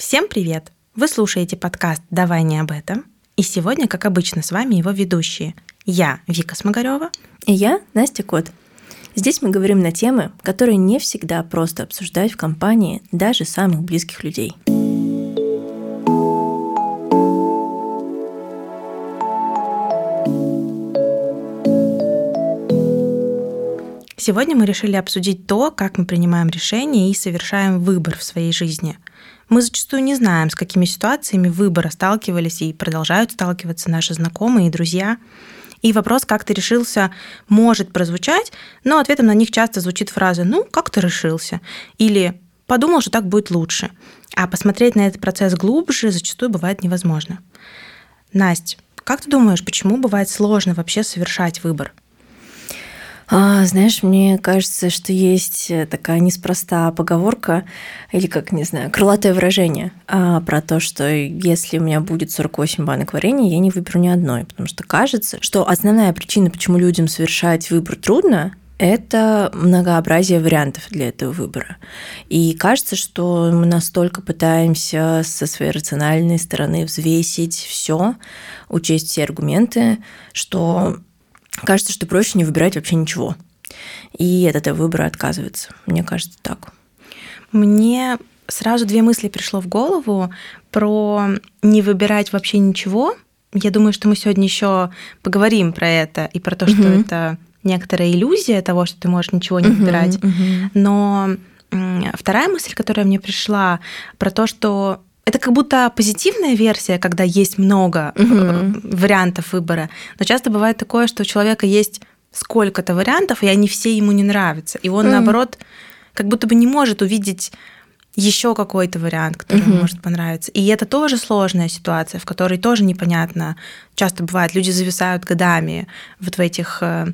Всем привет! Вы слушаете подкаст «Давай не об этом». И сегодня, как обычно, с вами его ведущие. Я Вика Смогарева. И я Настя Кот. Здесь мы говорим на темы, которые не всегда просто обсуждать в компании даже самых близких людей. Сегодня мы решили обсудить то, как мы принимаем решения и совершаем выбор в своей жизни. Мы зачастую не знаем, с какими ситуациями выбора сталкивались и продолжают сталкиваться наши знакомые и друзья. И вопрос, как ты решился, может прозвучать, но ответом на них часто звучит фраза «ну, как ты решился?» или «подумал, что так будет лучше». А посмотреть на этот процесс глубже зачастую бывает невозможно. Настя, как ты думаешь, почему бывает сложно вообще совершать выбор? А, знаешь, мне кажется, что есть такая неспроста поговорка, или как, не знаю, крылатое выражение а, про то, что если у меня будет 48 банок варенья, я не выберу ни одной, потому что кажется, что основная причина, почему людям совершать выбор трудно, это многообразие вариантов для этого выбора. И кажется, что мы настолько пытаемся со своей рациональной стороны взвесить все, учесть все аргументы, что кажется, что проще не выбирать вообще ничего. И от этого выбора отказывается. Мне кажется, так. Мне сразу две мысли пришло в голову про не выбирать вообще ничего. Я думаю, что мы сегодня еще поговорим про это и про то, что uh-huh. это некоторая иллюзия того, что ты можешь ничего не выбирать. Uh-huh, uh-huh. Но вторая мысль, которая мне пришла, про то, что это как будто позитивная версия, когда есть много угу. вариантов выбора. Но часто бывает такое, что у человека есть сколько-то вариантов, и они все ему не нравятся. И он, угу. наоборот, как будто бы не может увидеть еще какой-то вариант, который угу. может понравиться. И это тоже сложная ситуация, в которой тоже непонятно. Часто бывает, люди зависают годами вот в этих э,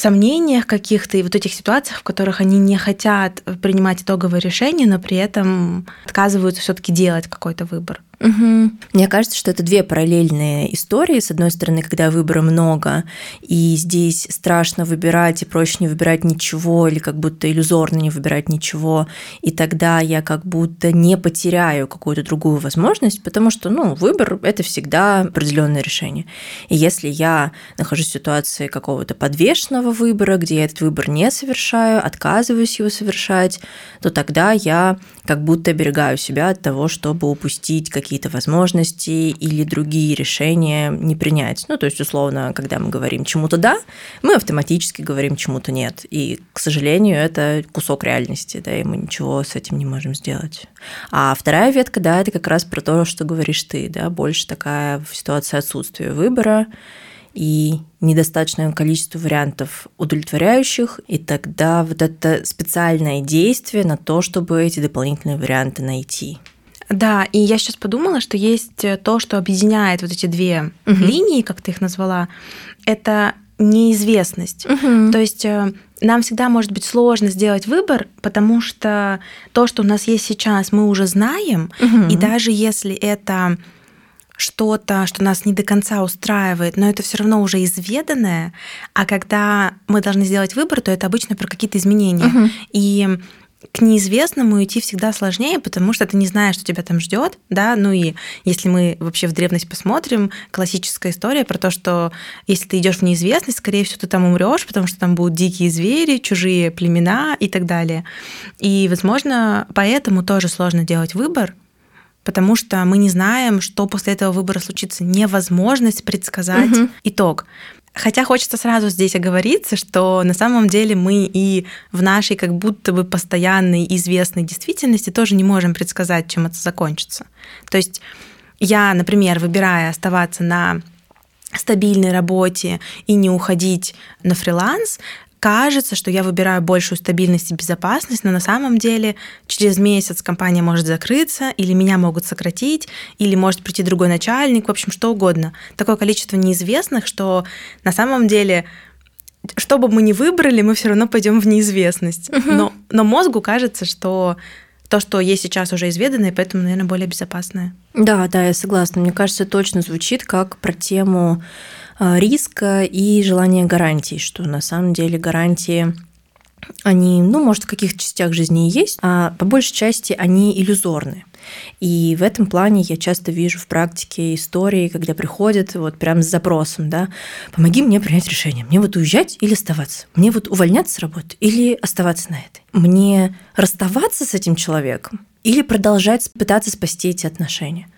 сомнениях каких-то и вот этих ситуациях, в которых они не хотят принимать итоговое решение, но при этом отказываются все-таки делать какой-то выбор. Угу. Мне кажется, что это две параллельные истории. С одной стороны, когда выбора много, и здесь страшно выбирать, и проще не выбирать ничего, или как будто иллюзорно не выбирать ничего, и тогда я как будто не потеряю какую-то другую возможность, потому что, ну, выбор – это всегда определенное решение. И если я нахожусь в ситуации какого-то подвешенного выбора, где я этот выбор не совершаю, отказываюсь его совершать, то тогда я как будто оберегаю себя от того, чтобы упустить какие какие-то возможности или другие решения не принять. Ну, то есть, условно, когда мы говорим чему-то «да», мы автоматически говорим чему-то «нет». И, к сожалению, это кусок реальности, да, и мы ничего с этим не можем сделать. А вторая ветка, да, это как раз про то, что говоришь ты, да, больше такая ситуация отсутствия выбора, и недостаточное количество вариантов удовлетворяющих, и тогда вот это специальное действие на то, чтобы эти дополнительные варианты найти. Да, и я сейчас подумала, что есть э, то, что объединяет вот эти две угу. линии, как ты их назвала, это неизвестность. Угу. То есть э, нам всегда может быть сложно сделать выбор, потому что то, что у нас есть сейчас, мы уже знаем, угу. и даже если это что-то, что нас не до конца устраивает, но это все равно уже изведанное, а когда мы должны сделать выбор, то это обычно про какие-то изменения. Угу. И к неизвестному идти всегда сложнее, потому что ты не знаешь, что тебя там ждет, да, ну и если мы вообще в древность посмотрим, классическая история про то, что если ты идешь в неизвестность, скорее всего, ты там умрешь, потому что там будут дикие звери, чужие племена и так далее. И, возможно, поэтому тоже сложно делать выбор, потому что мы не знаем, что после этого выбора случится. Невозможность предсказать угу. итог. Хотя хочется сразу здесь оговориться, что на самом деле мы и в нашей как будто бы постоянной известной действительности тоже не можем предсказать, чем это закончится. То есть я, например, выбирая оставаться на стабильной работе и не уходить на фриланс, кажется, что я выбираю большую стабильность и безопасность, но на самом деле через месяц компания может закрыться, или меня могут сократить, или может прийти другой начальник, в общем, что угодно. Такое количество неизвестных, что на самом деле что бы мы ни выбрали, мы все равно пойдем в неизвестность. Угу. Но, но мозгу кажется, что то, что есть сейчас уже изведанное, поэтому, наверное, более безопасное. Да, да, я согласна. Мне кажется, точно звучит как про тему риска и желание гарантий, что на самом деле гарантии они, ну, может, в каких-то частях жизни и есть, а по большей части они иллюзорны. И в этом плане я часто вижу в практике истории, когда приходят вот прям с запросом, да, помоги мне принять решение, мне вот уезжать или оставаться, мне вот увольняться с работы или оставаться на этой, мне расставаться с этим человеком или продолжать пытаться спасти эти отношения.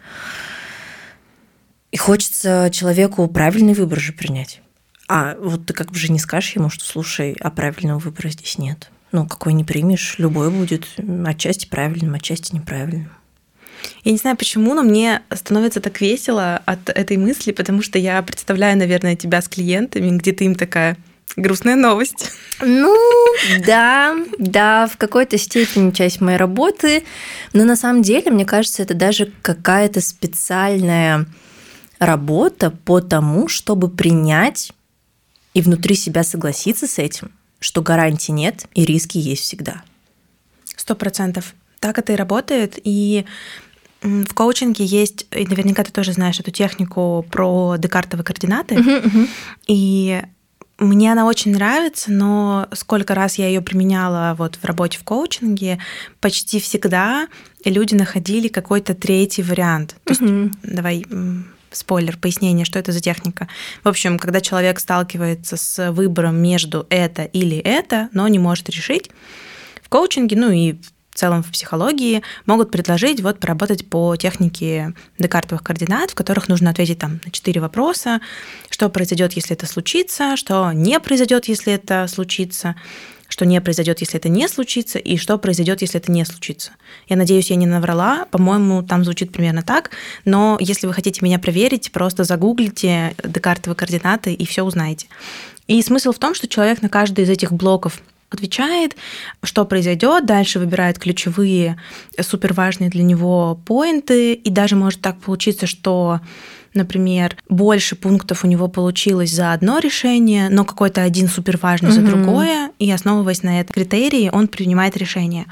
И хочется человеку правильный выбор же принять. А вот ты как бы же не скажешь ему, что слушай, а правильного выбора здесь нет. Ну, какой не примешь, любой будет отчасти правильным, отчасти неправильным. Я не знаю почему, но мне становится так весело от этой мысли, потому что я представляю, наверное, тебя с клиентами, где ты им такая грустная новость. Ну, да, да, в какой-то степени часть моей работы, но на самом деле, мне кажется, это даже какая-то специальная работа по тому, чтобы принять и внутри себя согласиться с этим, что гарантий нет и риски есть всегда. Сто процентов. Так это и работает. И в коучинге есть, и наверняка ты тоже знаешь эту технику про декартовые координаты. Uh-huh, uh-huh. И мне она очень нравится, но сколько раз я ее применяла вот в работе в коучинге, почти всегда люди находили какой-то третий вариант. То uh-huh. есть, давай спойлер, пояснение, что это за техника. В общем, когда человек сталкивается с выбором между это или это, но не может решить, в коучинге, ну и в целом в психологии могут предложить вот поработать по технике декартовых координат, в которых нужно ответить там на четыре вопроса, что произойдет, если это случится, что не произойдет, если это случится, что не произойдет, если это не случится, и что произойдет, если это не случится. Я надеюсь, я не наврала. По-моему, там звучит примерно так. Но если вы хотите меня проверить, просто загуглите декартовые координаты и все узнаете. И смысл в том, что человек на каждый из этих блоков отвечает, что произойдет, дальше выбирает ключевые, суперважные для него поинты, и даже может так получиться, что например, больше пунктов у него получилось за одно решение, но какой-то один супер важный за другое, и основываясь на этом критерии, он принимает решение.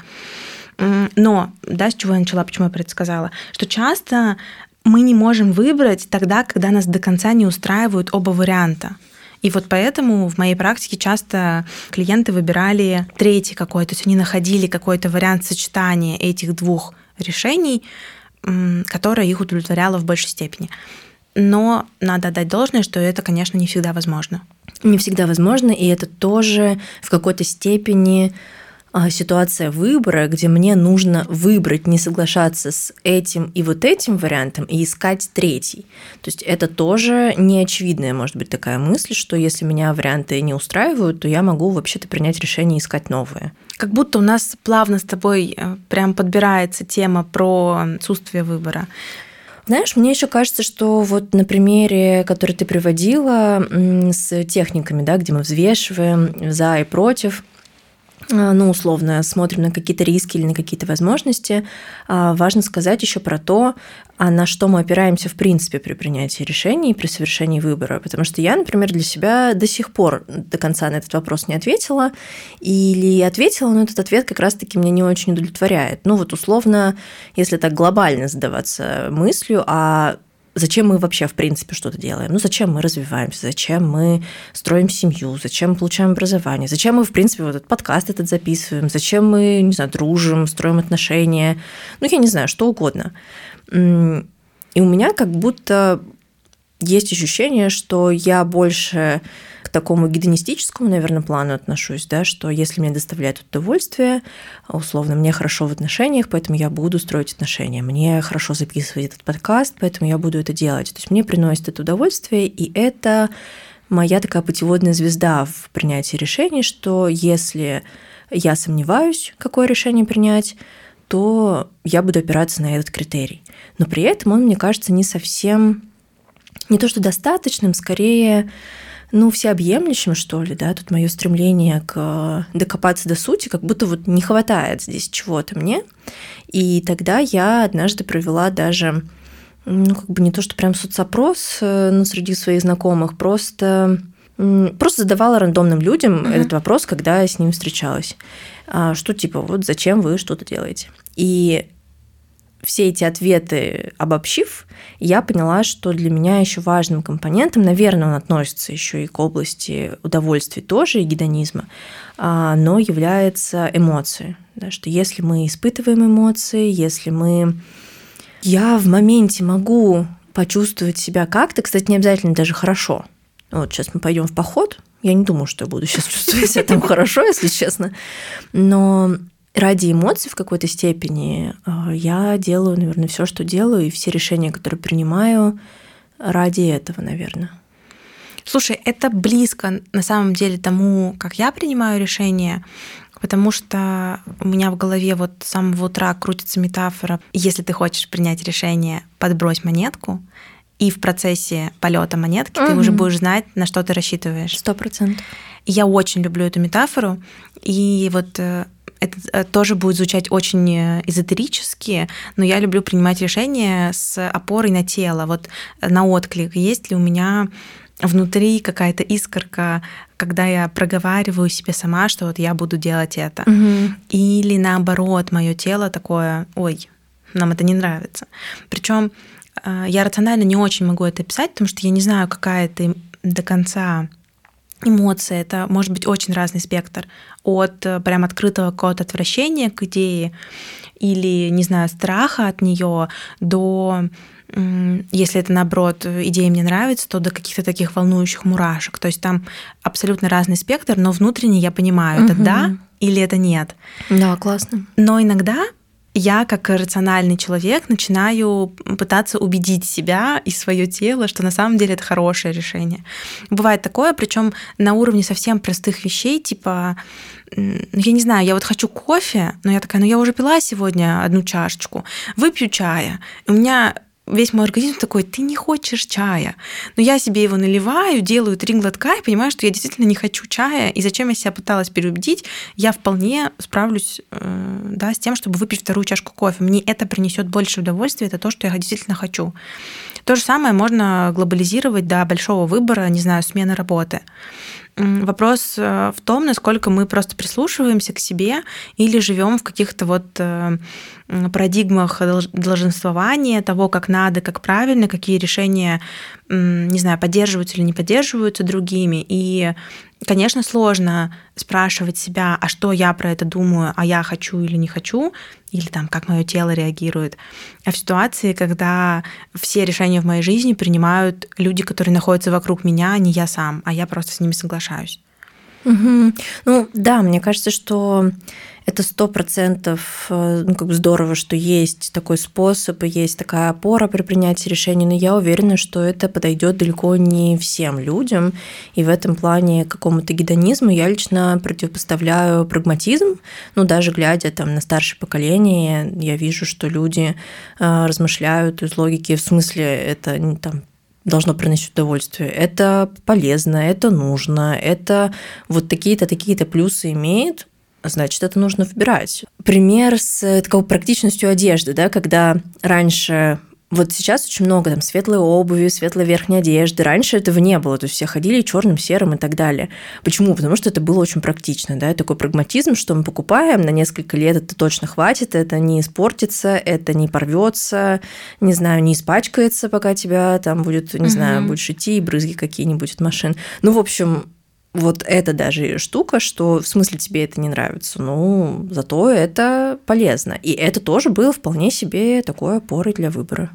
Но, да, с чего я начала, почему я про это сказала, что часто мы не можем выбрать тогда, когда нас до конца не устраивают оба варианта. И вот поэтому в моей практике часто клиенты выбирали третий какой-то, то есть они находили какой-то вариант сочетания этих двух решений, которое их удовлетворяло в большей степени но надо отдать должное, что это, конечно, не всегда возможно. Не всегда возможно, и это тоже в какой-то степени а, ситуация выбора, где мне нужно выбрать, не соглашаться с этим и вот этим вариантом и искать третий. То есть это тоже неочевидная, может быть, такая мысль, что если меня варианты не устраивают, то я могу вообще-то принять решение искать новые. Как будто у нас плавно с тобой э, прям подбирается тема про отсутствие выбора. Знаешь, мне еще кажется, что вот на примере, который ты приводила с техниками, да, где мы взвешиваем за и против, ну, условно, смотрим на какие-то риски или на какие-то возможности, а, важно сказать еще про то, а на что мы опираемся в принципе при принятии решений, при совершении выбора. Потому что я, например, для себя до сих пор до конца на этот вопрос не ответила, или ответила, но этот ответ как раз-таки меня не очень удовлетворяет. Ну, вот условно, если так глобально задаваться мыслью, а зачем мы вообще, в принципе, что-то делаем? Ну, зачем мы развиваемся? Зачем мы строим семью? Зачем получаем образование? Зачем мы, в принципе, вот этот подкаст этот записываем? Зачем мы, не знаю, дружим, строим отношения? Ну, я не знаю, что угодно. И у меня как будто есть ощущение, что я больше к такому гедонистическому, наверное, плану отношусь, да, что если мне доставляет удовольствие, условно, мне хорошо в отношениях, поэтому я буду строить отношения, мне хорошо записывать этот подкаст, поэтому я буду это делать. То есть мне приносит это удовольствие, и это моя такая путеводная звезда в принятии решений, что если я сомневаюсь, какое решение принять, то я буду опираться на этот критерий. Но при этом он, мне кажется, не совсем, не то что достаточным, скорее ну, всеобъемлющим, что ли, да, тут мое стремление к докопаться до сути, как будто вот не хватает здесь чего-то мне. И тогда я однажды провела даже, ну, как бы не то, что прям соцопрос, э, но среди своих знакомых, просто просто задавала рандомным людям uh-huh. этот вопрос, когда я с ним встречалась. А, что типа, вот зачем вы что-то делаете? И все эти ответы обобщив, я поняла, что для меня еще важным компонентом, наверное, он относится еще и к области удовольствия тоже, и гедонизма, а, но является эмоции. Да, что если мы испытываем эмоции, если мы... Я в моменте могу почувствовать себя как-то, кстати, не обязательно даже хорошо. Вот сейчас мы пойдем в поход, я не думаю, что я буду сейчас чувствовать себя там хорошо, если честно, но ради эмоций в какой-то степени э, я делаю, наверное, все, что делаю, и все решения, которые принимаю, ради этого, наверное. Слушай, это близко на самом деле тому, как я принимаю решения, потому что у меня в голове вот с самого утра крутится метафора, если ты хочешь принять решение, подбрось монетку, и в процессе полета монетки угу. ты уже будешь знать, на что ты рассчитываешь. Сто процентов. Я очень люблю эту метафору, и вот э, это э, тоже будет звучать очень э, эзотерически, но я люблю принимать решения с опорой на тело, вот на отклик. Есть ли у меня внутри какая-то искорка, когда я проговариваю себе сама, что вот я буду делать это. Угу. Или наоборот, мое тело такое, ой, нам это не нравится. Причем я рационально не очень могу это писать, потому что я не знаю, какая это до конца эмоция. Это может быть очень разный спектр. От э, прям открытого какого-то отвращения к идее или, не знаю, страха от нее до если это наоборот идея мне нравится, то до каких-то таких волнующих мурашек. То есть там абсолютно разный спектр, но внутренне я понимаю, угу. это да или это нет. Да, классно. Но иногда я, как рациональный человек, начинаю пытаться убедить себя и свое тело, что на самом деле это хорошее решение. Бывает такое, причем на уровне совсем простых вещей, типа, я не знаю, я вот хочу кофе, но я такая, ну я уже пила сегодня одну чашечку, выпью чая. У меня весь мой организм такой, ты не хочешь чая. Но я себе его наливаю, делаю три глотка и понимаю, что я действительно не хочу чая. И зачем я себя пыталась переубедить, я вполне справлюсь э, да, с тем, чтобы выпить вторую чашку кофе. Мне это принесет больше удовольствия, это то, что я действительно хочу. То же самое можно глобализировать до большого выбора, не знаю, смены работы. Вопрос э, в том, насколько мы просто прислушиваемся к себе или живем в каких-то вот э, парадигмах долженствования, того, как надо, как правильно, какие решения, не знаю, поддерживаются или не поддерживаются другими. И Конечно, сложно спрашивать себя, а что я про это думаю, а я хочу или не хочу, или там, как мое тело реагирует. А в ситуации, когда все решения в моей жизни принимают люди, которые находятся вокруг меня, а не я сам, а я просто с ними соглашаюсь. Угу. Ну да, мне кажется, что это сто процентов э, ну, как бы здорово, что есть такой способ и есть такая опора при принятии решений, но я уверена, что это подойдет далеко не всем людям. И в этом плане какому-то гедонизму я лично противопоставляю прагматизм. Ну, даже глядя там на старшее поколение, я вижу, что люди э, размышляют из логики, в смысле это там должно приносить удовольствие. Это полезно, это нужно, это вот такие-то, такие-то плюсы имеет, значит, это нужно выбирать. Пример с такой практичностью одежды, да, когда раньше вот сейчас очень много там светлой обуви, светлой верхней одежды. Раньше этого не было, то есть все ходили черным, серым и так далее. Почему? Потому что это было очень практично, да, такой прагматизм, что мы покупаем на несколько лет, это точно хватит, это не испортится, это не порвется, не знаю, не испачкается, пока тебя там будет, не угу. знаю, будешь идти и брызги какие-нибудь от машин. Ну, в общем, вот это даже штука, что в смысле тебе это не нравится, ну, зато это полезно. И это тоже было вполне себе такой опорой для выбора.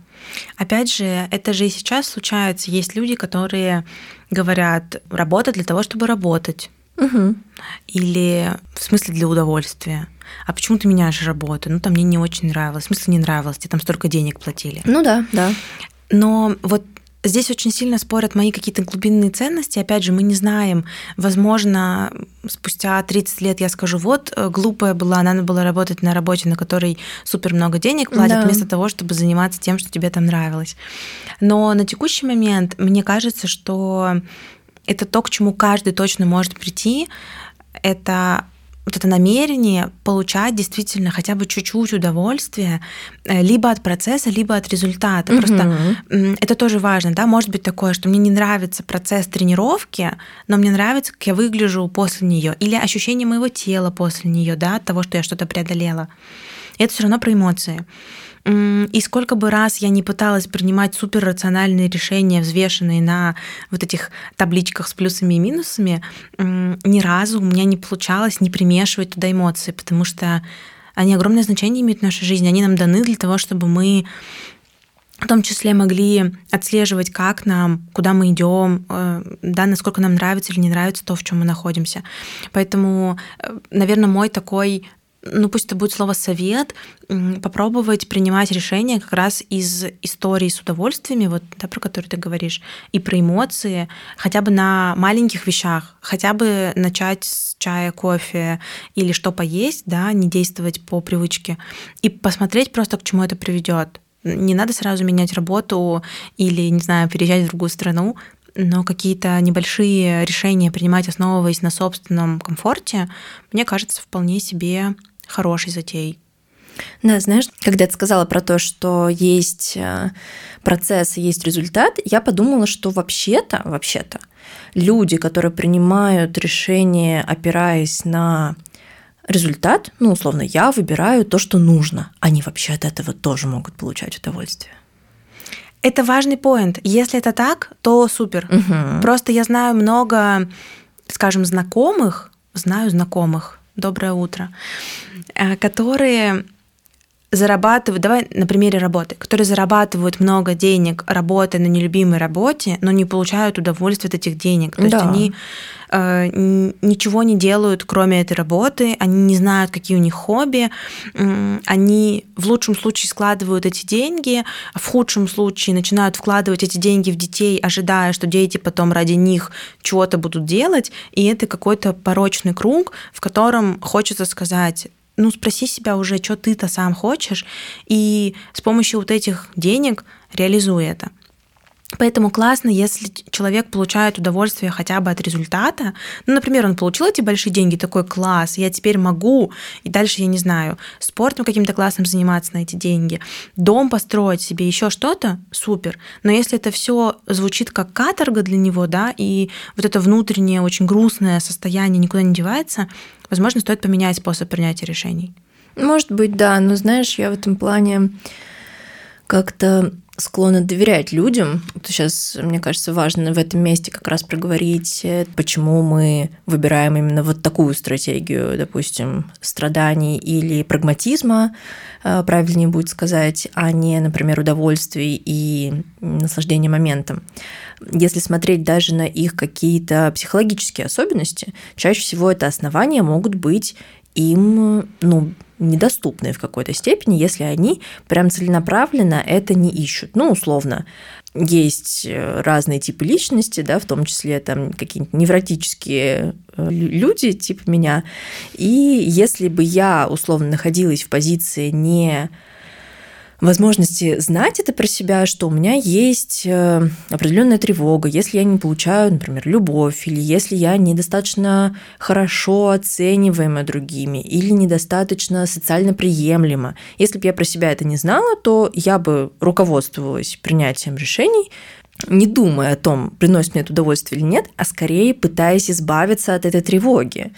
Опять же, это же и сейчас случается. Есть люди, которые говорят, работа для того, чтобы работать. Угу. Или в смысле для удовольствия. А почему ты меняешь работу? Ну, там мне не очень нравилось. В смысле не нравилось? Тебе там столько денег платили. Ну да, да. Но вот Здесь очень сильно спорят мои какие-то глубинные ценности. Опять же, мы не знаем. Возможно, спустя 30 лет я скажу, вот, э, глупая была, надо было работать на работе, на которой супер много денег платят, да. вместо того, чтобы заниматься тем, что тебе там нравилось. Но на текущий момент мне кажется, что это то, к чему каждый точно может прийти. Это вот это намерение получать действительно хотя бы чуть-чуть удовольствия э, либо от процесса, либо от результата. Угу. Просто это тоже важно, да, может быть такое, что мне не нравится процесс тренировки, но мне нравится, как я выгляжу после нее, или ощущение моего тела после нее, да, от того, что я что-то преодолела. И это все равно про эмоции. И сколько бы раз я не пыталась принимать суперрациональные решения, взвешенные на вот этих табличках с плюсами и минусами, ни разу у меня не получалось не примешивать туда эмоции, потому что они огромное значение имеют в нашей жизни. Они нам даны для того, чтобы мы в том числе могли отслеживать, как нам, куда мы идем, э, да, насколько нам нравится или не нравится то, в чем мы находимся. Поэтому, э, наверное, мой такой ну пусть это будет слово совет, попробовать принимать решения как раз из истории с удовольствиями, вот, да, про которые ты говоришь, и про эмоции, хотя бы на маленьких вещах, хотя бы начать с чая, кофе или что поесть, да, не действовать по привычке, и посмотреть просто, к чему это приведет. Не надо сразу менять работу или, не знаю, переезжать в другую страну, но какие-то небольшие решения принимать, основываясь на собственном комфорте, мне кажется, вполне себе хорошей затеей. Да, знаешь, когда ты сказала про то, что есть э, процесс и есть результат, я подумала, что вообще-то, вообще-то, люди, которые принимают решения, опираясь на результат, ну, условно, я выбираю то, что нужно. Они вообще от этого тоже могут получать удовольствие. Это важный поинт. Если это так, то супер. Угу. Просто я знаю много, скажем, знакомых, знаю знакомых, доброе утро, э, которые зарабатывают, давай на примере работы, которые зарабатывают много денег, работая на нелюбимой работе, но не получают удовольствия от этих денег. То да. есть они э, ничего не делают, кроме этой работы, они не знают, какие у них хобби, э, они в лучшем случае складывают эти деньги, а в худшем случае начинают вкладывать эти деньги в детей, ожидая, что дети потом ради них чего-то будут делать, и это какой-то порочный круг, в котором хочется сказать, ну, спроси себя уже, что ты-то сам хочешь, и с помощью вот этих денег реализуй это. Поэтому классно, если человек получает удовольствие хотя бы от результата. Ну, например, он получил эти большие деньги, такой класс, я теперь могу, и дальше, я не знаю, спортом каким-то классным заниматься на эти деньги, дом построить себе, еще что-то, супер. Но если это все звучит как каторга для него, да, и вот это внутреннее очень грустное состояние никуда не девается, возможно, стоит поменять способ принятия решений. Может быть, да, но знаешь, я в этом плане как-то склонна доверять людям. Сейчас, мне кажется, важно в этом месте как раз проговорить, э, почему мы выбираем именно вот такую стратегию, допустим, страданий или прагматизма, э, правильнее будет сказать, а не, например, удовольствий и наслаждения моментом. Если смотреть даже на их какие-то психологические особенности, чаще всего это основания могут быть им ну, недоступны в какой-то степени, если они прям целенаправленно это не ищут. Ну, условно, есть э, разные типы личности, да, в том числе там какие-нибудь невротические э, люди типа меня. И если бы я условно находилась в позиции не возможности знать это про себя, что у меня есть э, определенная тревога, если я не получаю, например, любовь, или если я недостаточно хорошо оцениваема другими, или недостаточно социально приемлема. Если бы я про себя это не знала, то я бы руководствовалась принятием решений, не думая о том, приносит мне это удовольствие или нет, а скорее пытаясь избавиться от этой тревоги.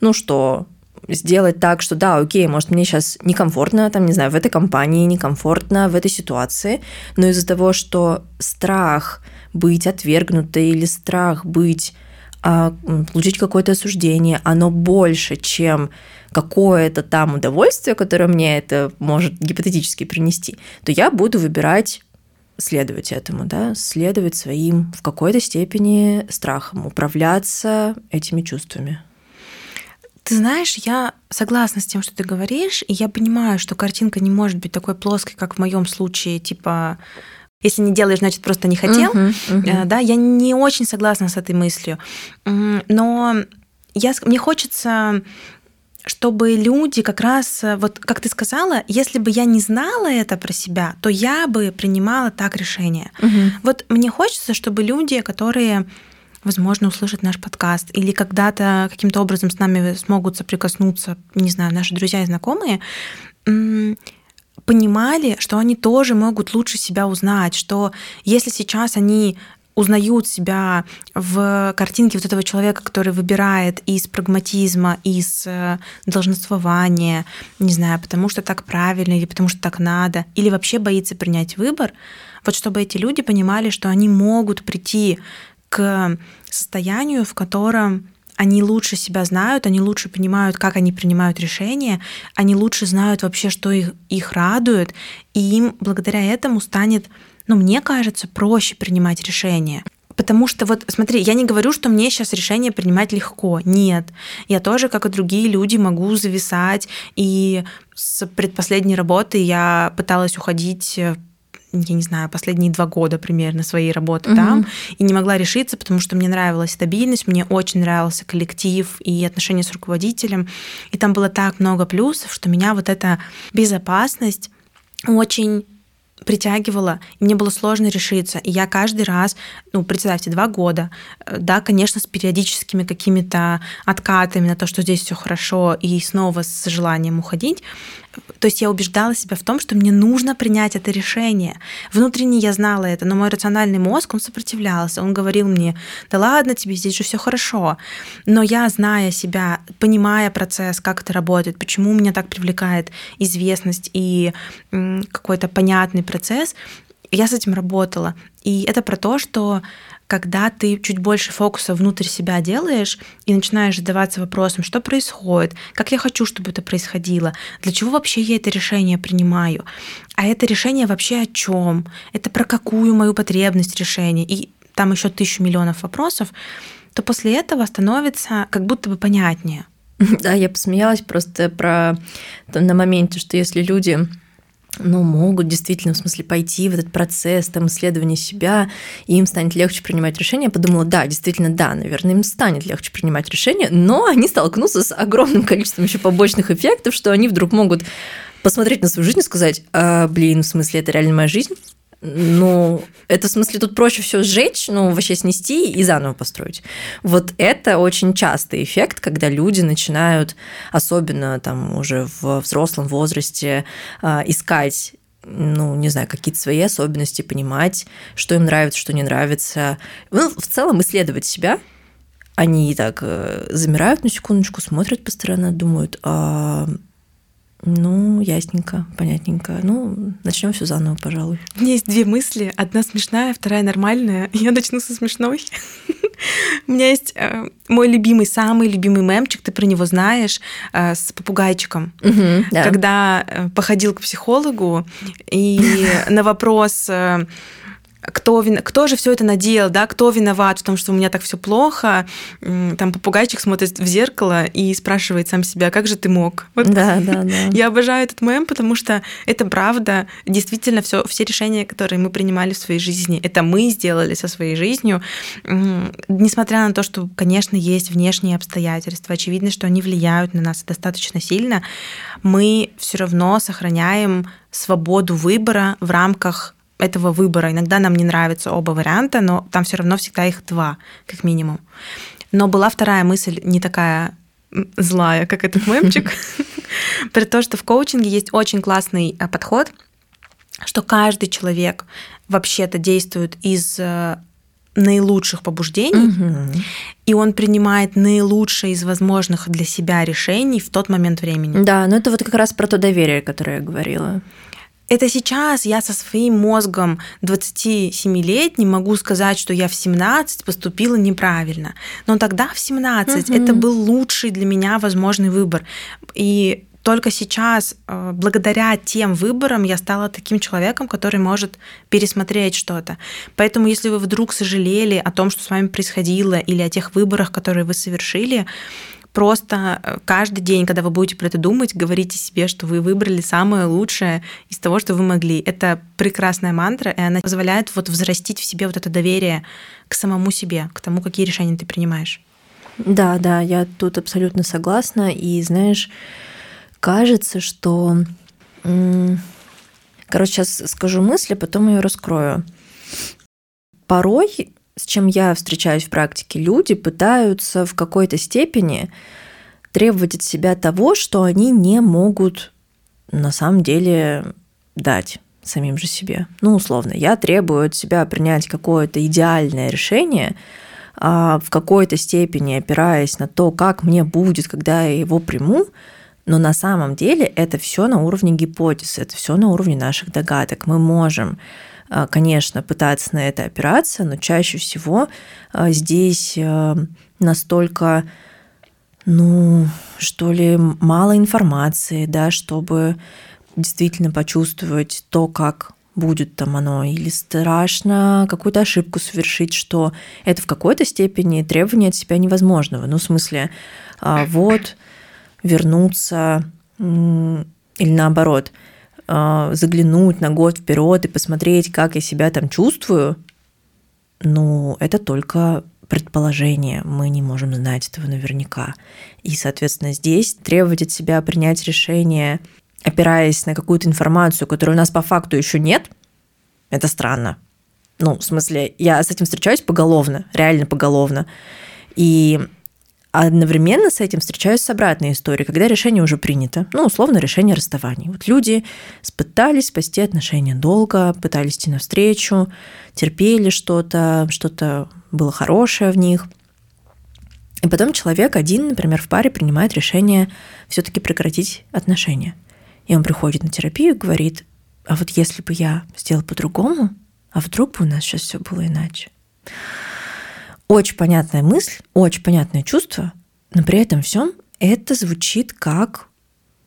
Ну что, сделать так, что да, окей, может, мне сейчас некомфортно, там, не знаю, в этой компании, некомфортно в этой ситуации, но из-за того, что страх быть отвергнутой или страх быть а, получить какое-то осуждение, оно больше, чем какое-то там удовольствие, которое мне это может гипотетически принести, то я буду выбирать следовать этому, да, следовать своим в какой-то степени страхам, управляться этими чувствами. Ты знаешь, я согласна с тем, что ты говоришь, и я понимаю, что картинка не может быть такой плоской, как в моем случае, типа если не делаешь, значит просто не хотел. Uh-huh, uh-huh. Да, я не очень согласна с этой мыслью, но я, мне хочется чтобы люди как раз, вот как ты сказала, если бы я не знала это про себя, то я бы принимала так решение. Угу. Вот мне хочется, чтобы люди, которые возможно, услышат наш подкаст. Или когда-то каким-то образом с нами смогут соприкоснуться, не знаю, наши друзья и знакомые, понимали, что они тоже могут лучше себя узнать, что если сейчас они узнают себя в картинке вот этого человека, который выбирает из прагматизма, из э, долженствования, не знаю, потому что так правильно или потому что так надо, или вообще боится принять выбор, вот чтобы эти люди понимали, что они могут прийти к состоянию, в котором они лучше себя знают, они лучше понимают, как они принимают решения, они лучше знают вообще, что их, их радует, и им благодаря этому станет ну, мне кажется, проще принимать решения. Потому что вот, смотри, я не говорю, что мне сейчас решение принимать легко. Нет. Я тоже, как и другие люди, могу зависать. И с предпоследней работы я пыталась уходить э, я не знаю, последние два года примерно своей работы угу. там, и не могла решиться, потому что мне нравилась стабильность, мне очень нравился коллектив и отношения с руководителем, и там было так много плюсов, что меня вот эта безопасность очень притягивала, и мне было сложно решиться. И я каждый раз, ну, представьте, два года, э, да, конечно, с периодическими какими-то откатами на то, что здесь все хорошо, и снова с желанием уходить, то есть я убеждала себя в том, что мне нужно принять это решение. Внутренне я знала это, но мой рациональный мозг, он сопротивлялся. Он говорил мне, да ладно тебе, здесь же все хорошо. Но я, зная себя, понимая процесс, как это работает, почему меня так привлекает известность и какой-то понятный процесс, я с этим работала. И это про то, что когда ты чуть больше фокуса внутрь себя делаешь и начинаешь задаваться вопросом, что происходит, как я хочу, чтобы это происходило, для чего вообще я это решение принимаю, а это решение вообще о чем, это про какую мою потребность решения, и там еще тысячу миллионов вопросов, то после этого становится как будто бы понятнее. Да, я посмеялась просто про на моменте, что если люди ну, могут действительно, в смысле, пойти в этот процесс там, исследования себя, и им станет легче принимать решения. Я подумала, да, действительно, да, наверное, им станет легче принимать решения, но они столкнутся с огромным количеством еще побочных эффектов, что они вдруг могут посмотреть на свою жизнь и сказать, а, блин, в смысле, это реально моя жизнь? Ну, это в смысле тут проще все сжечь, ну, вообще снести и заново построить. Вот это очень частый эффект, когда люди начинают, особенно там уже в взрослом возрасте, а, искать ну, не знаю, какие-то свои особенности, понимать, что им нравится, что не нравится. Ну, в целом исследовать себя. Они так э, замирают на секундочку, смотрят по сторонам, думают, а ну, ясненько, понятненько. Ну, начнем все заново, пожалуй. У меня есть две мысли. Одна смешная, вторая нормальная. Я начну со смешной. У меня есть э, мой любимый, самый любимый мемчик, ты про него знаешь, э, с попугайчиком. Когда э, походил к психологу, и на вопрос кто, вин... кто же все это наделал, да, кто виноват в том, что у меня так все плохо. Там попугайчик смотрит в зеркало и спрашивает сам себя, как же ты мог? Вот. Да, да, да. Я обожаю этот мем, потому что это правда, действительно все, все решения, которые мы принимали в своей жизни, это мы сделали со своей жизнью, несмотря на то, что, конечно, есть внешние обстоятельства, очевидно, что они влияют на нас достаточно сильно, мы все равно сохраняем свободу выбора в рамках этого выбора. Иногда нам не нравятся оба варианта, но там все равно всегда их два, как минимум. Но была вторая мысль, не такая злая, как этот мемчик, про то, что в коучинге есть очень классный э, подход, что каждый человек вообще-то действует из э, наилучших побуждений, угу. и он принимает наилучшие из возможных для себя решений в тот момент времени. Да, но это вот как раз про то доверие, которое я говорила. Это сейчас я со своим мозгом 27-летним могу сказать, что я в 17 поступила неправильно. Но тогда в 17 угу. это был лучший для меня возможный выбор. И только сейчас, э, благодаря тем выборам, я стала таким человеком, который может пересмотреть что-то. Поэтому, если вы вдруг сожалели о том, что с вами происходило, или о тех выборах, которые вы совершили, просто э, каждый день, когда вы будете про это думать, говорите себе, что вы выбрали самое лучшее из того, что вы могли. Это прекрасная мантра, и она позволяет вот взрастить в себе вот это доверие к самому себе, к тому, какие решения ты принимаешь. Да, да, я тут абсолютно согласна. И знаешь, кажется, что... Короче, сейчас скажу мысли, потом ее раскрою. Порой с чем я встречаюсь в практике, люди пытаются в какой-то степени требовать от себя того, что они не могут на самом деле дать самим же себе. Ну, условно, я требую от себя принять какое-то идеальное решение, а, в какой-то степени опираясь на то, как мне будет, когда я его приму, но на самом деле это все на уровне гипотез, это все на уровне наших догадок. Мы можем, конечно, пытаться на это опираться, но чаще всего а, здесь настолько, ну, что ли, мало информации, да, чтобы действительно почувствовать то, как будет там оно, или страшно какую-то ошибку совершить, что это в какой-то степени требование от себя невозможного. Ну, в смысле, а, вот вернуться или наоборот, а, заглянуть на год вперед и посмотреть, как я себя там чувствую, ну, это только предположение, мы не можем знать этого наверняка. И, соответственно, здесь требовать от себя принять решение опираясь на какую-то информацию, которую у нас по факту еще нет, это странно. Ну, в смысле, я с этим встречаюсь поголовно, реально поголовно. И одновременно с этим встречаюсь с обратной историей, когда решение уже принято. Ну, условно, решение расставания. Вот люди пытались спасти отношения долго, пытались идти навстречу, терпели что-то, что-то было хорошее в них. И потом человек один, например, в паре принимает решение все-таки прекратить отношения – и он приходит на терапию и говорит, а вот если бы я сделал по-другому, а вдруг бы у нас сейчас все было иначе. Очень понятная мысль, очень понятное чувство, но при этом всем это звучит как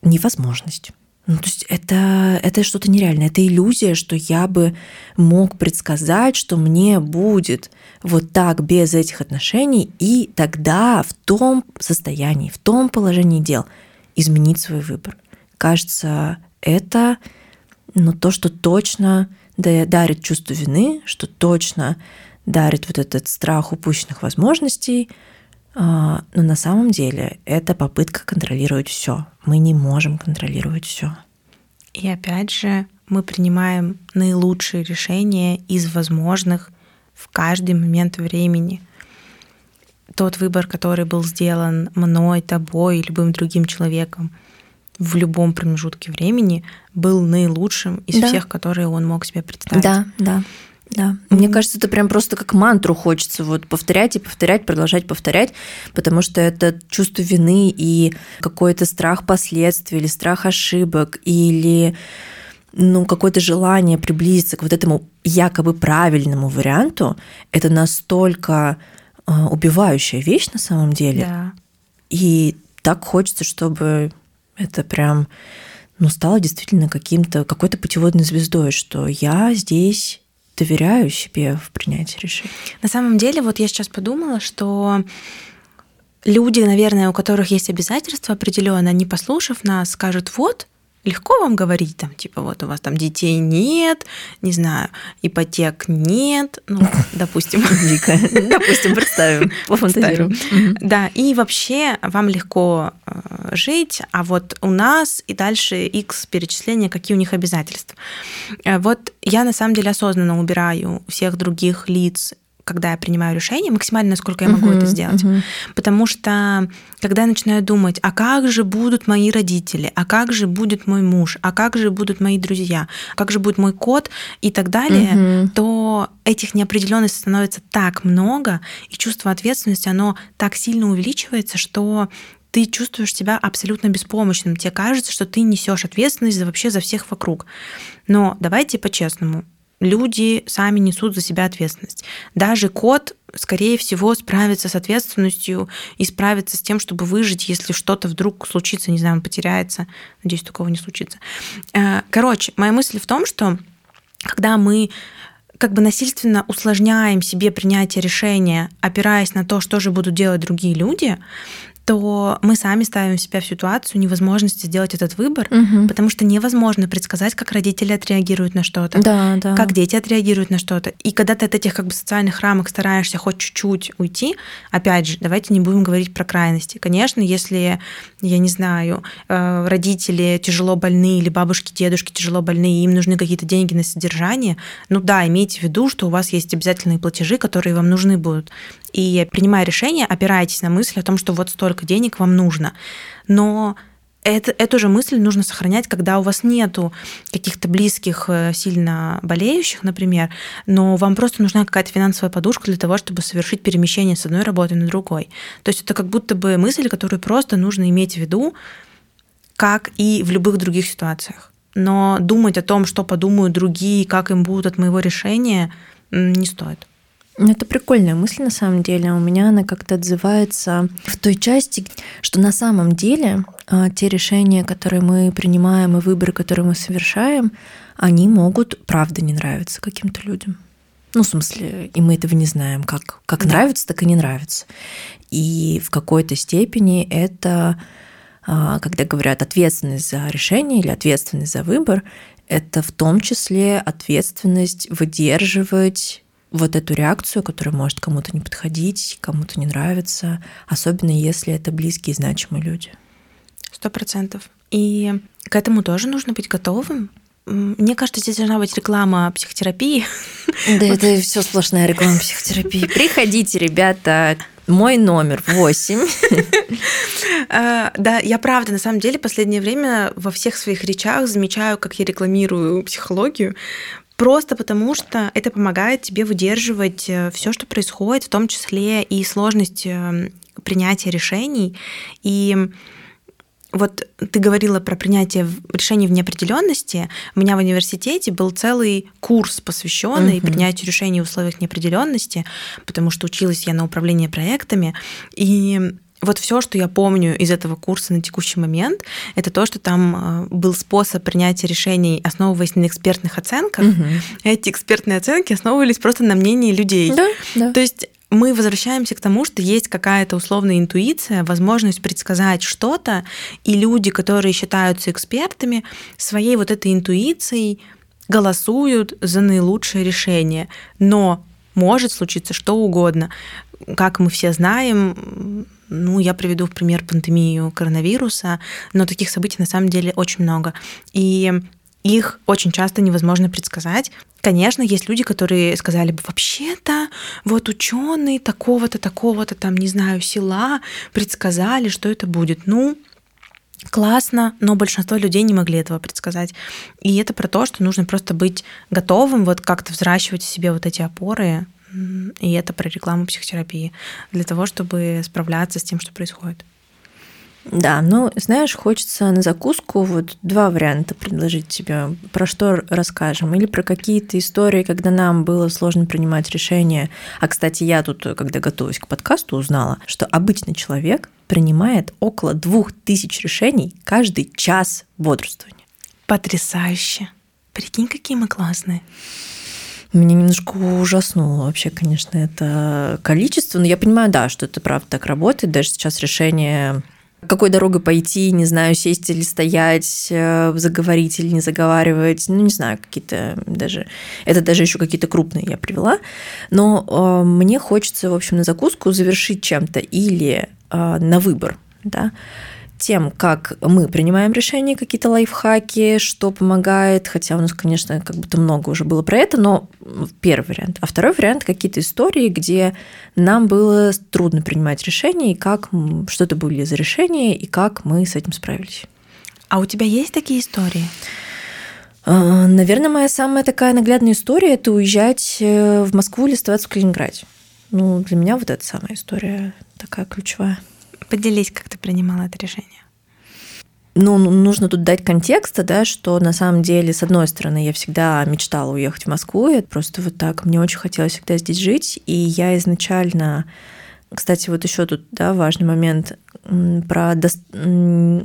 невозможность. Ну, то есть это, это что-то нереальное, это иллюзия, что я бы мог предсказать, что мне будет вот так без этих отношений, и тогда в том состоянии, в том положении дел изменить свой выбор кажется, это ну, то, что точно дарит чувство вины, что точно дарит вот этот страх упущенных возможностей, а, но на самом деле это попытка контролировать все. Мы не можем контролировать все. И опять же, мы принимаем наилучшие решения из возможных в каждый момент времени. Тот выбор, который был сделан мной, тобой, любым другим человеком, в любом промежутке времени был наилучшим из да. всех, которые он мог себе представить. Да, да. Да. Mm-hmm. Мне кажется, это прям просто как мантру хочется вот повторять и повторять, продолжать повторять, потому что это чувство вины и какой-то страх последствий или страх ошибок или ну, какое-то желание приблизиться к вот этому якобы правильному варианту, это настолько э, убивающая вещь на самом деле. Да. И так хочется, чтобы это прям ну, стало действительно каким-то, какой-то путеводной звездой, что я здесь доверяю себе в принятии решений. На самом деле, вот я сейчас подумала, что люди, наверное, у которых есть обязательства определенно, не послушав нас, скажут, вот, легко вам говорить, там, типа, вот у вас там детей нет, не знаю, ипотек нет, ну, допустим. Дико. Допустим, представим, пофантазируем. Да, и вообще вам легко э, жить, а вот у нас и дальше X перечисления, какие у них обязательства. Э, вот я на самом деле осознанно убираю всех других лиц когда я принимаю решение, максимально, насколько я могу uh-huh, это сделать. Uh-huh. Потому что, когда я начинаю думать, а как же будут мои родители, а как же будет мой муж, а как же будут мои друзья, а как же будет мой кот и так далее, uh-huh. то этих неопределенностей становится так много, и чувство ответственности, оно так сильно увеличивается, что ты чувствуешь себя абсолютно беспомощным. Тебе кажется, что ты несешь ответственность за вообще за всех вокруг. Но давайте по-честному люди сами несут за себя ответственность. Даже кот, скорее всего, справится с ответственностью и справится с тем, чтобы выжить, если что-то вдруг случится, не знаю, он потеряется. Надеюсь, такого не случится. Э, короче, моя мысль в том, что когда мы как бы насильственно усложняем себе принятие решения, опираясь на то, что же будут делать другие люди, то мы сами ставим себя в ситуацию невозможности сделать этот выбор, угу. потому что невозможно предсказать, как родители отреагируют на что-то, да, да. как дети отреагируют на что-то. И когда ты от этих как бы социальных рамок стараешься хоть чуть-чуть уйти, опять же, давайте не будем говорить про крайности. Конечно, если, я не знаю, э, родители тяжело больны или бабушки, дедушки тяжело больны, и им нужны какие-то деньги на содержание, ну да, имейте в виду, что у вас есть обязательные платежи, которые вам нужны будут. И принимая решение, опирайтесь на мысль о том, что вот столько денег вам нужно. Но это, эту же мысль нужно сохранять, когда у вас нету каких-то близких, э, сильно болеющих, например, но вам просто нужна какая-то финансовая подушка для того, чтобы совершить перемещение с одной работы на другой. То есть это как будто бы мысль, которую просто нужно иметь в виду, как и в любых других ситуациях. Но думать о том, что подумают другие, как им будут от моего решения, не стоит. Ну, это прикольная мысль на самом деле. У меня она как-то отзывается в той части, что на самом деле а, те решения, которые мы принимаем, и выборы, которые мы совершаем, они могут, правда, не нравиться каким-то людям. Ну, в смысле, и мы этого не знаем, как, как да. нравится, так и не нравится. И в какой-то степени это, а, когда говорят ответственность за решение или ответственность за выбор, это в том числе ответственность выдерживать вот эту реакцию, которая может кому-то не подходить, кому-то не нравиться, особенно если это близкие и значимые люди. Сто процентов. И к этому тоже нужно быть готовым. Мне кажется, здесь должна быть реклама психотерапии. Да, это все сплошная реклама психотерапии. Приходите, ребята, мой номер 8. А, да, я правда, на самом деле, последнее время во всех своих речах замечаю, как я рекламирую психологию, Просто потому, что это помогает тебе выдерживать э, все, что происходит, в том числе и сложность э, принятия решений. И вот ты говорила про принятие решений в неопределенности. У меня в университете был целый курс, посвященный uh-huh. принятию решений в условиях неопределенности, потому что училась я на управление проектами. И вот все, что я помню из этого курса на текущий момент, это то, что там э, был способ принятия решений, основываясь на экспертных оценках. Угу. Эти экспертные оценки основывались просто на мнении людей. Да, да. То есть мы возвращаемся к тому, что есть какая-то условная интуиция, возможность предсказать что-то, и люди, которые считаются экспертами, своей вот этой интуицией голосуют за наилучшее решение. Но может случиться что угодно. Как мы все знаем, ну, я приведу в пример пандемию коронавируса, но таких событий на самом деле очень много. И их очень часто невозможно предсказать. Конечно, есть люди, которые сказали бы, вообще-то, вот ученые такого-то, такого-то, там, не знаю, села предсказали, что это будет. Ну, классно, но большинство людей не могли этого предсказать. И это про то, что нужно просто быть готовым, вот как-то взращивать в себе вот эти опоры, и это про рекламу психотерапии, для того, чтобы справляться с тем, что происходит. Да, ну, знаешь, хочется на закуску вот два варианта предложить тебе. Про что расскажем? Или про какие-то истории, когда нам было сложно принимать решения. А, кстати, я тут, когда готовилась к подкасту, узнала, что обычный человек принимает около двух тысяч решений каждый час бодрствования. Потрясающе. Прикинь, какие мы классные. Меня немножко ужаснуло вообще, конечно, это количество. Но я понимаю, да, что это правда так работает. Даже сейчас решение какой дорогой пойти, не знаю, сесть или стоять, э, заговорить или не заговаривать, ну, не знаю, какие-то даже, это даже еще какие-то крупные я привела, но э, мне хочется, в общем, на закуску завершить чем-то или э, на выбор, да, тем, как мы принимаем решения, какие-то лайфхаки, что помогает, хотя у нас, конечно, как будто много уже было про это, но первый вариант. А второй вариант – какие-то истории, где нам было трудно принимать решения, и как, что это были за решения, и как мы с этим справились. А у тебя есть такие истории? А, наверное, моя самая такая наглядная история – это уезжать э, в Москву или оставаться в Калининграде. Ну, для меня вот эта самая история такая ключевая. Поделись, как ты принимала это решение. Ну, нужно тут дать контекста, да, что на самом деле, с одной стороны, я всегда мечтала уехать в Москву, и просто вот так, мне очень хотелось всегда здесь жить, и я изначально кстати, вот еще тут да, важный момент про до...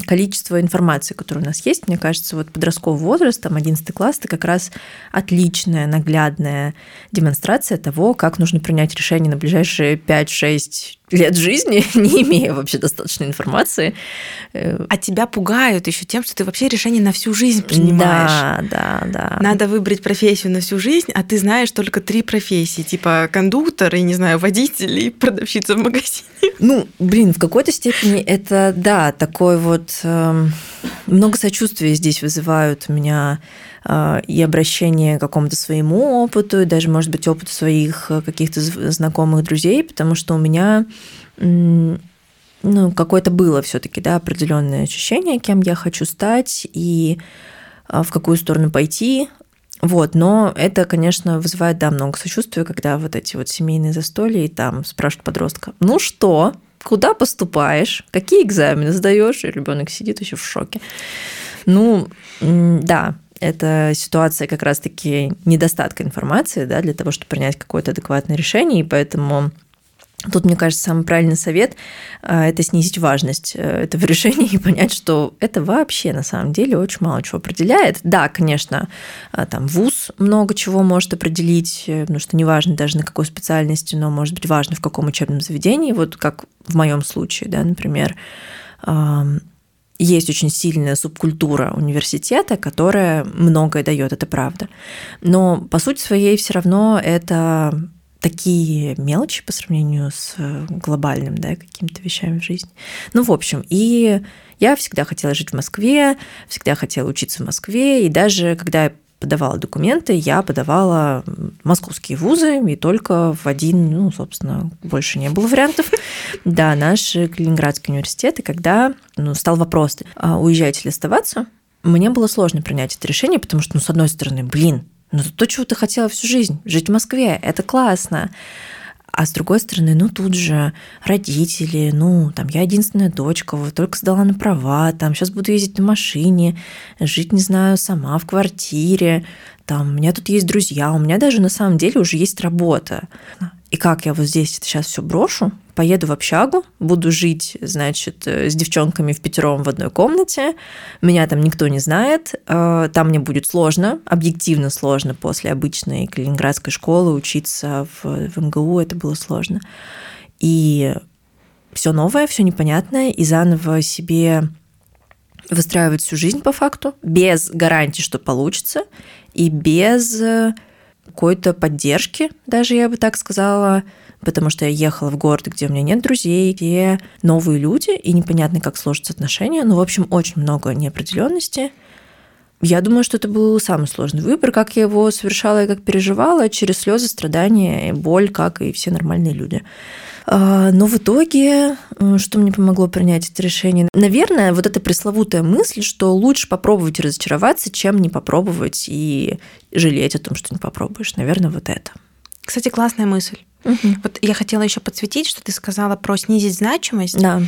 количество информации, которое у нас есть. Мне кажется, вот подростковый возраст, там 11 класс, это как раз отличная, наглядная демонстрация того, как нужно принять решение на ближайшие 5-6 лет жизни, не имея вообще достаточной информации. А тебя пугают еще тем, что ты вообще решение на всю жизнь принимаешь. Да, да, да. Надо выбрать профессию на всю жизнь, а ты знаешь только три профессии, типа кондуктор и, не знаю, водитель и продавщица в магазине. Ну, блин, в какой-то степени это, да, такой вот... Э, много сочувствия здесь вызывают у меня э, и обращение к какому-то своему опыту, и даже, может быть, опыту своих э, каких-то знакомых друзей, потому что у меня ну, какое-то было все-таки, да, определенное ощущение, кем я хочу стать и а, в какую сторону пойти. Вот, но это, конечно, вызывает, да, много сочувствия, когда вот эти вот семейные застолья, и там спрашивают подростка, ну что, куда поступаешь, какие экзамены сдаешь, и ребенок сидит еще в шоке. Ну, да, это ситуация как раз-таки недостатка информации да, для того, чтобы принять какое-то адекватное решение, и поэтому Тут, мне кажется, самый правильный совет э, – это снизить важность э, этого решения и понять, что это вообще на самом деле очень мало чего определяет. Да, конечно, э, там вуз много чего может определить, потому что неважно даже на какой специальности, но может быть важно в каком учебном заведении. Вот как в моем случае, да, например, есть очень сильная субкультура университета, которая многое дает, это правда. Но по сути своей все равно это такие мелочи по сравнению с глобальным, да, какими-то вещами в жизни. Ну, в общем, и я всегда хотела жить в Москве, всегда хотела учиться в Москве, и даже когда я подавала документы, я подавала московские вузы, и только в один, ну, собственно, больше не было вариантов. Да, наш Калининградский университет, и когда ну, стал вопрос, а уезжать или оставаться, мне было сложно принять это решение, потому что, ну, с одной стороны, блин, ну, то, чего ты хотела всю жизнь, жить в Москве, это классно. А с другой стороны, ну тут же родители, ну там я единственная дочка, вот только сдала на права, там сейчас буду ездить на машине, жить, не знаю, сама в квартире, там у меня тут есть друзья, у меня даже на самом деле уже есть работа. И как я вот здесь сейчас все брошу, поеду в общагу, буду жить, значит, с девчонками в пятером в одной комнате, меня там никто не знает, э, там мне будет сложно, объективно сложно после обычной калининградской школы учиться в, в МГУ, это было сложно. И все новое, все непонятное, и заново себе выстраивать всю жизнь по факту, без гарантии, что получится, и без какой-то поддержки, даже я бы так сказала, потому что я ехала в город, где у меня нет друзей, где новые люди, и непонятно, как сложатся отношения. Ну, в общем, очень много неопределенности. Я думаю, что это был самый сложный выбор, как я его совершала и как переживала, через слезы, страдания боль, как и все нормальные люди. А, но в итоге, что мне помогло принять это решение? Наверное, вот эта пресловутая мысль, что лучше попробовать и разочароваться, чем не попробовать и жалеть о том, что не попробуешь. Наверное, вот это. Кстати, классная мысль. Угу. Вот я хотела еще подсветить, что ты сказала про снизить значимость. Да.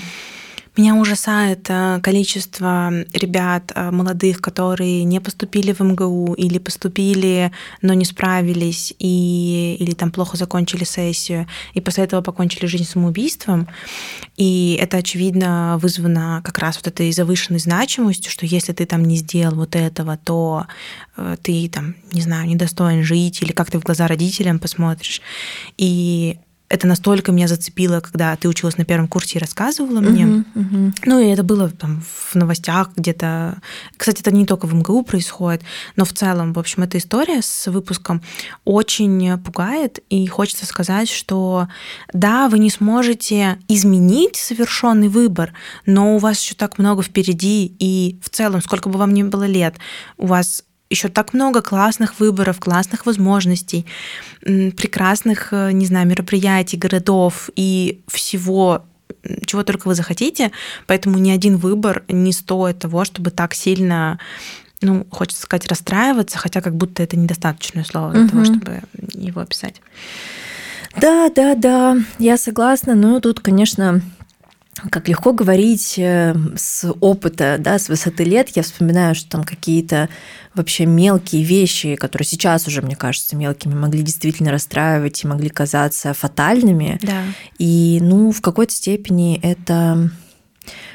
Меня ужасает э, количество ребят э, молодых, которые не поступили в МГУ или поступили, но не справились, и, или там плохо закончили сессию, и после этого покончили жизнь самоубийством. И это, очевидно, вызвано как раз вот этой завышенной значимостью, что если ты там не сделал вот этого, то э, ты там, не знаю, недостоин жить, или как ты в глаза родителям посмотришь. И это настолько меня зацепило, когда ты училась на первом курсе и рассказывала мне. Uh-huh, uh-huh. Ну, и это было там в новостях где-то. Кстати, это не только в МГУ происходит, но в целом, в общем, эта история с выпуском очень пугает, и хочется сказать, что да, вы не сможете изменить совершенный выбор, но у вас еще так много впереди, и в целом, сколько бы вам ни было лет, у вас еще так много классных выборов, классных возможностей, прекрасных, э, не знаю, мероприятий, городов и всего, чего только вы захотите. Поэтому ни один выбор не стоит того, чтобы так сильно ну, хочется сказать, расстраиваться, хотя как будто это недостаточное слово для угу. того, чтобы его описать. Да, да, да, я согласна, но тут, конечно, как легко говорить э, с опыта, да, с высоты лет. Я вспоминаю, что там какие-то вообще мелкие вещи, которые сейчас уже, мне кажется, мелкими, могли действительно расстраивать и могли казаться фатальными. Да. И, ну, в какой-то степени это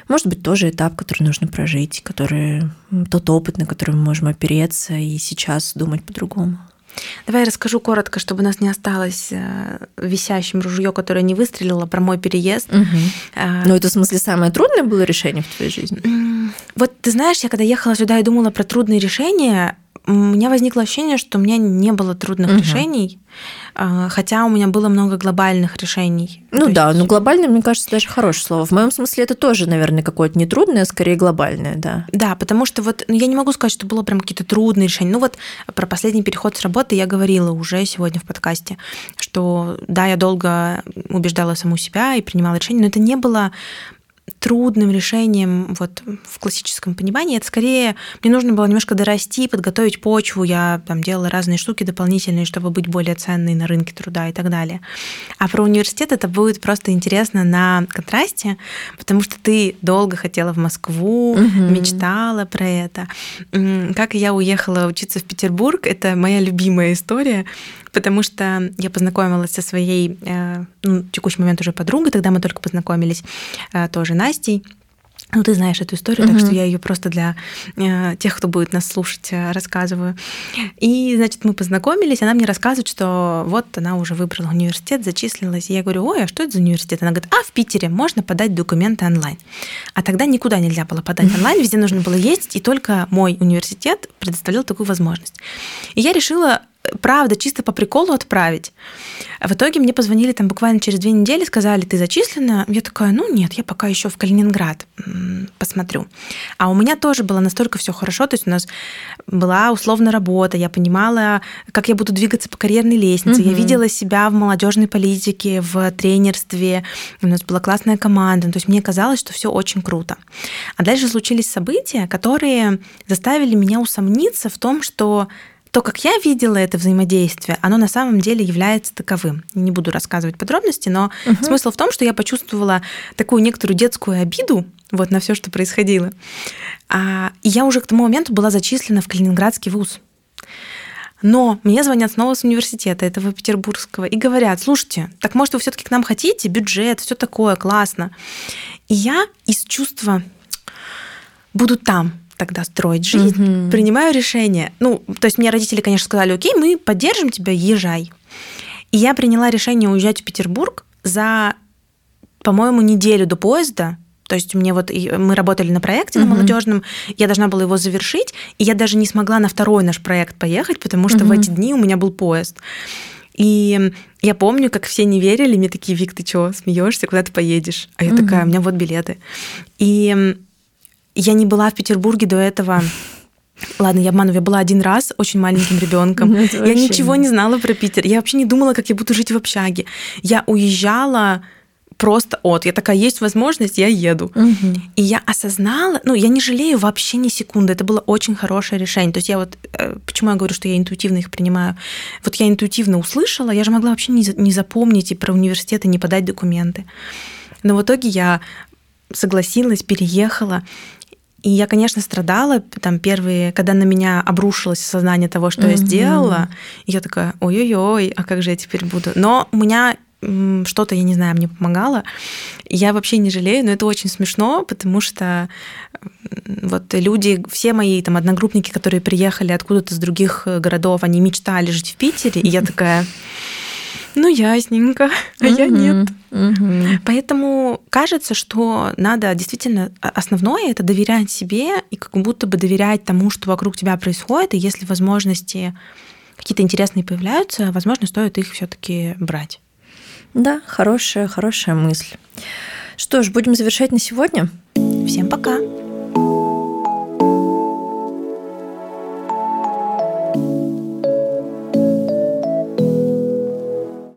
может быть, тоже этап, который нужно прожить, который тот опыт, на который мы можем опереться и сейчас думать по-другому. Давай я расскажу коротко, чтобы у нас не осталось э, висящим ружье, которое не выстрелило, про мой переезд. Угу. Ну, это, в смысле, самое трудное было решение в твоей жизни? Вот ты знаешь, я когда ехала сюда и думала про трудные решения, у меня возникло ощущение, что у меня не было трудных угу. решений, а, хотя у меня было много глобальных решений. Ну То да, есть... ну глобальное, мне кажется, даже хорошее слово. В моем смысле это тоже, наверное, какое-то не трудное, а скорее глобальное, да. Да, потому что вот ну, я не могу сказать, что было прям какие-то трудные решения. Ну вот про последний переход с работы я говорила уже сегодня в подкасте, что да, я долго убеждала саму себя и принимала решения, но это не было трудным решением вот в классическом понимании. Это скорее мне нужно было немножко дорасти, подготовить почву. Я там делала разные штуки дополнительные, чтобы быть более ценной на рынке труда и так далее. А про университет это будет просто интересно на контрасте, потому что ты долго хотела в Москву, угу. мечтала про это. Как я уехала учиться в Петербург, это моя любимая история потому что я познакомилась со своей, э, ну, в текущий момент уже подругой, тогда мы только познакомились, э, тоже Настей. Ну, ты знаешь эту историю, uh-huh. так что я ее просто для э, тех, кто будет нас слушать, рассказываю. И, значит, мы познакомились, она мне рассказывает, что вот она уже выбрала университет, зачислилась. И я говорю, ой, а что это за университет? Она говорит, а, в Питере можно подать документы онлайн. А тогда никуда нельзя было подать онлайн, везде нужно было ездить, и только мой университет предоставлял такую возможность. И я решила правда, чисто по приколу отправить. А в итоге мне позвонили там буквально через две недели, сказали, ты зачислена? Я такая, ну нет, я пока еще в Калининград посмотрю. А у меня тоже было настолько все хорошо, то есть у нас была условно работа, я понимала, как я буду двигаться по карьерной лестнице, угу. я видела себя в молодежной политике, в тренерстве, у нас была классная команда, то есть мне казалось, что все очень круто. А дальше случились события, которые заставили меня усомниться в том, что то, как я видела это взаимодействие, оно на самом деле является таковым. Не буду рассказывать подробности, но угу. смысл в том, что я почувствовала такую некоторую детскую обиду вот на все, что происходило. А, и я уже к тому моменту была зачислена в Калининградский вуз. Но мне звонят снова с университета этого петербургского и говорят, слушайте, так может вы все-таки к нам хотите, бюджет, все такое, классно. И я из чувства буду там, тогда строить жизнь, угу. принимаю решение. Ну, то есть мне родители, конечно, сказали, окей, мы поддержим тебя, езжай. И я приняла решение уезжать в Петербург за, по-моему, неделю до поезда. То есть мне вот мы работали на проекте угу. на молодежном, я должна была его завершить, и я даже не смогла на второй наш проект поехать, потому что угу. в эти дни у меня был поезд. И я помню, как все не верили, мне такие, Вик, ты что, смеешься, куда ты поедешь? А я угу. такая, у меня вот билеты. И я не была в Петербурге до этого. Ладно, я обманываю, я была один раз очень маленьким ребенком. Ну, я ничего не знала про Питер. Я вообще не думала, как я буду жить в общаге. Я уезжала просто от. Я такая, есть возможность, я еду. Угу. И я осознала, ну, я не жалею вообще ни секунды. Это было очень хорошее решение. То есть я вот, э, почему я говорю, что я интуитивно их принимаю? Вот я интуитивно услышала, я же могла вообще не, не запомнить и про университет, и не подать документы. Но в итоге я согласилась, переехала. И я, конечно, страдала там первые, когда на меня обрушилось сознание того, что mm-hmm. я сделала. И я такая, ой-ой-ой, а как же я теперь буду? Но у меня что-то, я не знаю, мне помогало. Я вообще не жалею, но это очень смешно, потому что вот люди, все мои там одногруппники, которые приехали откуда-то с других э, городов, они мечтали жить в Питере, и я такая, ну, ясненько, а я нет. Поэтому кажется, что надо действительно основное это доверять себе и как будто бы доверять тому, что вокруг тебя происходит, и если возможности какие-то интересные появляются, возможно, стоит их все-таки брать. Да, хорошая, хорошая мысль. Что ж, будем завершать на сегодня. Всем пока.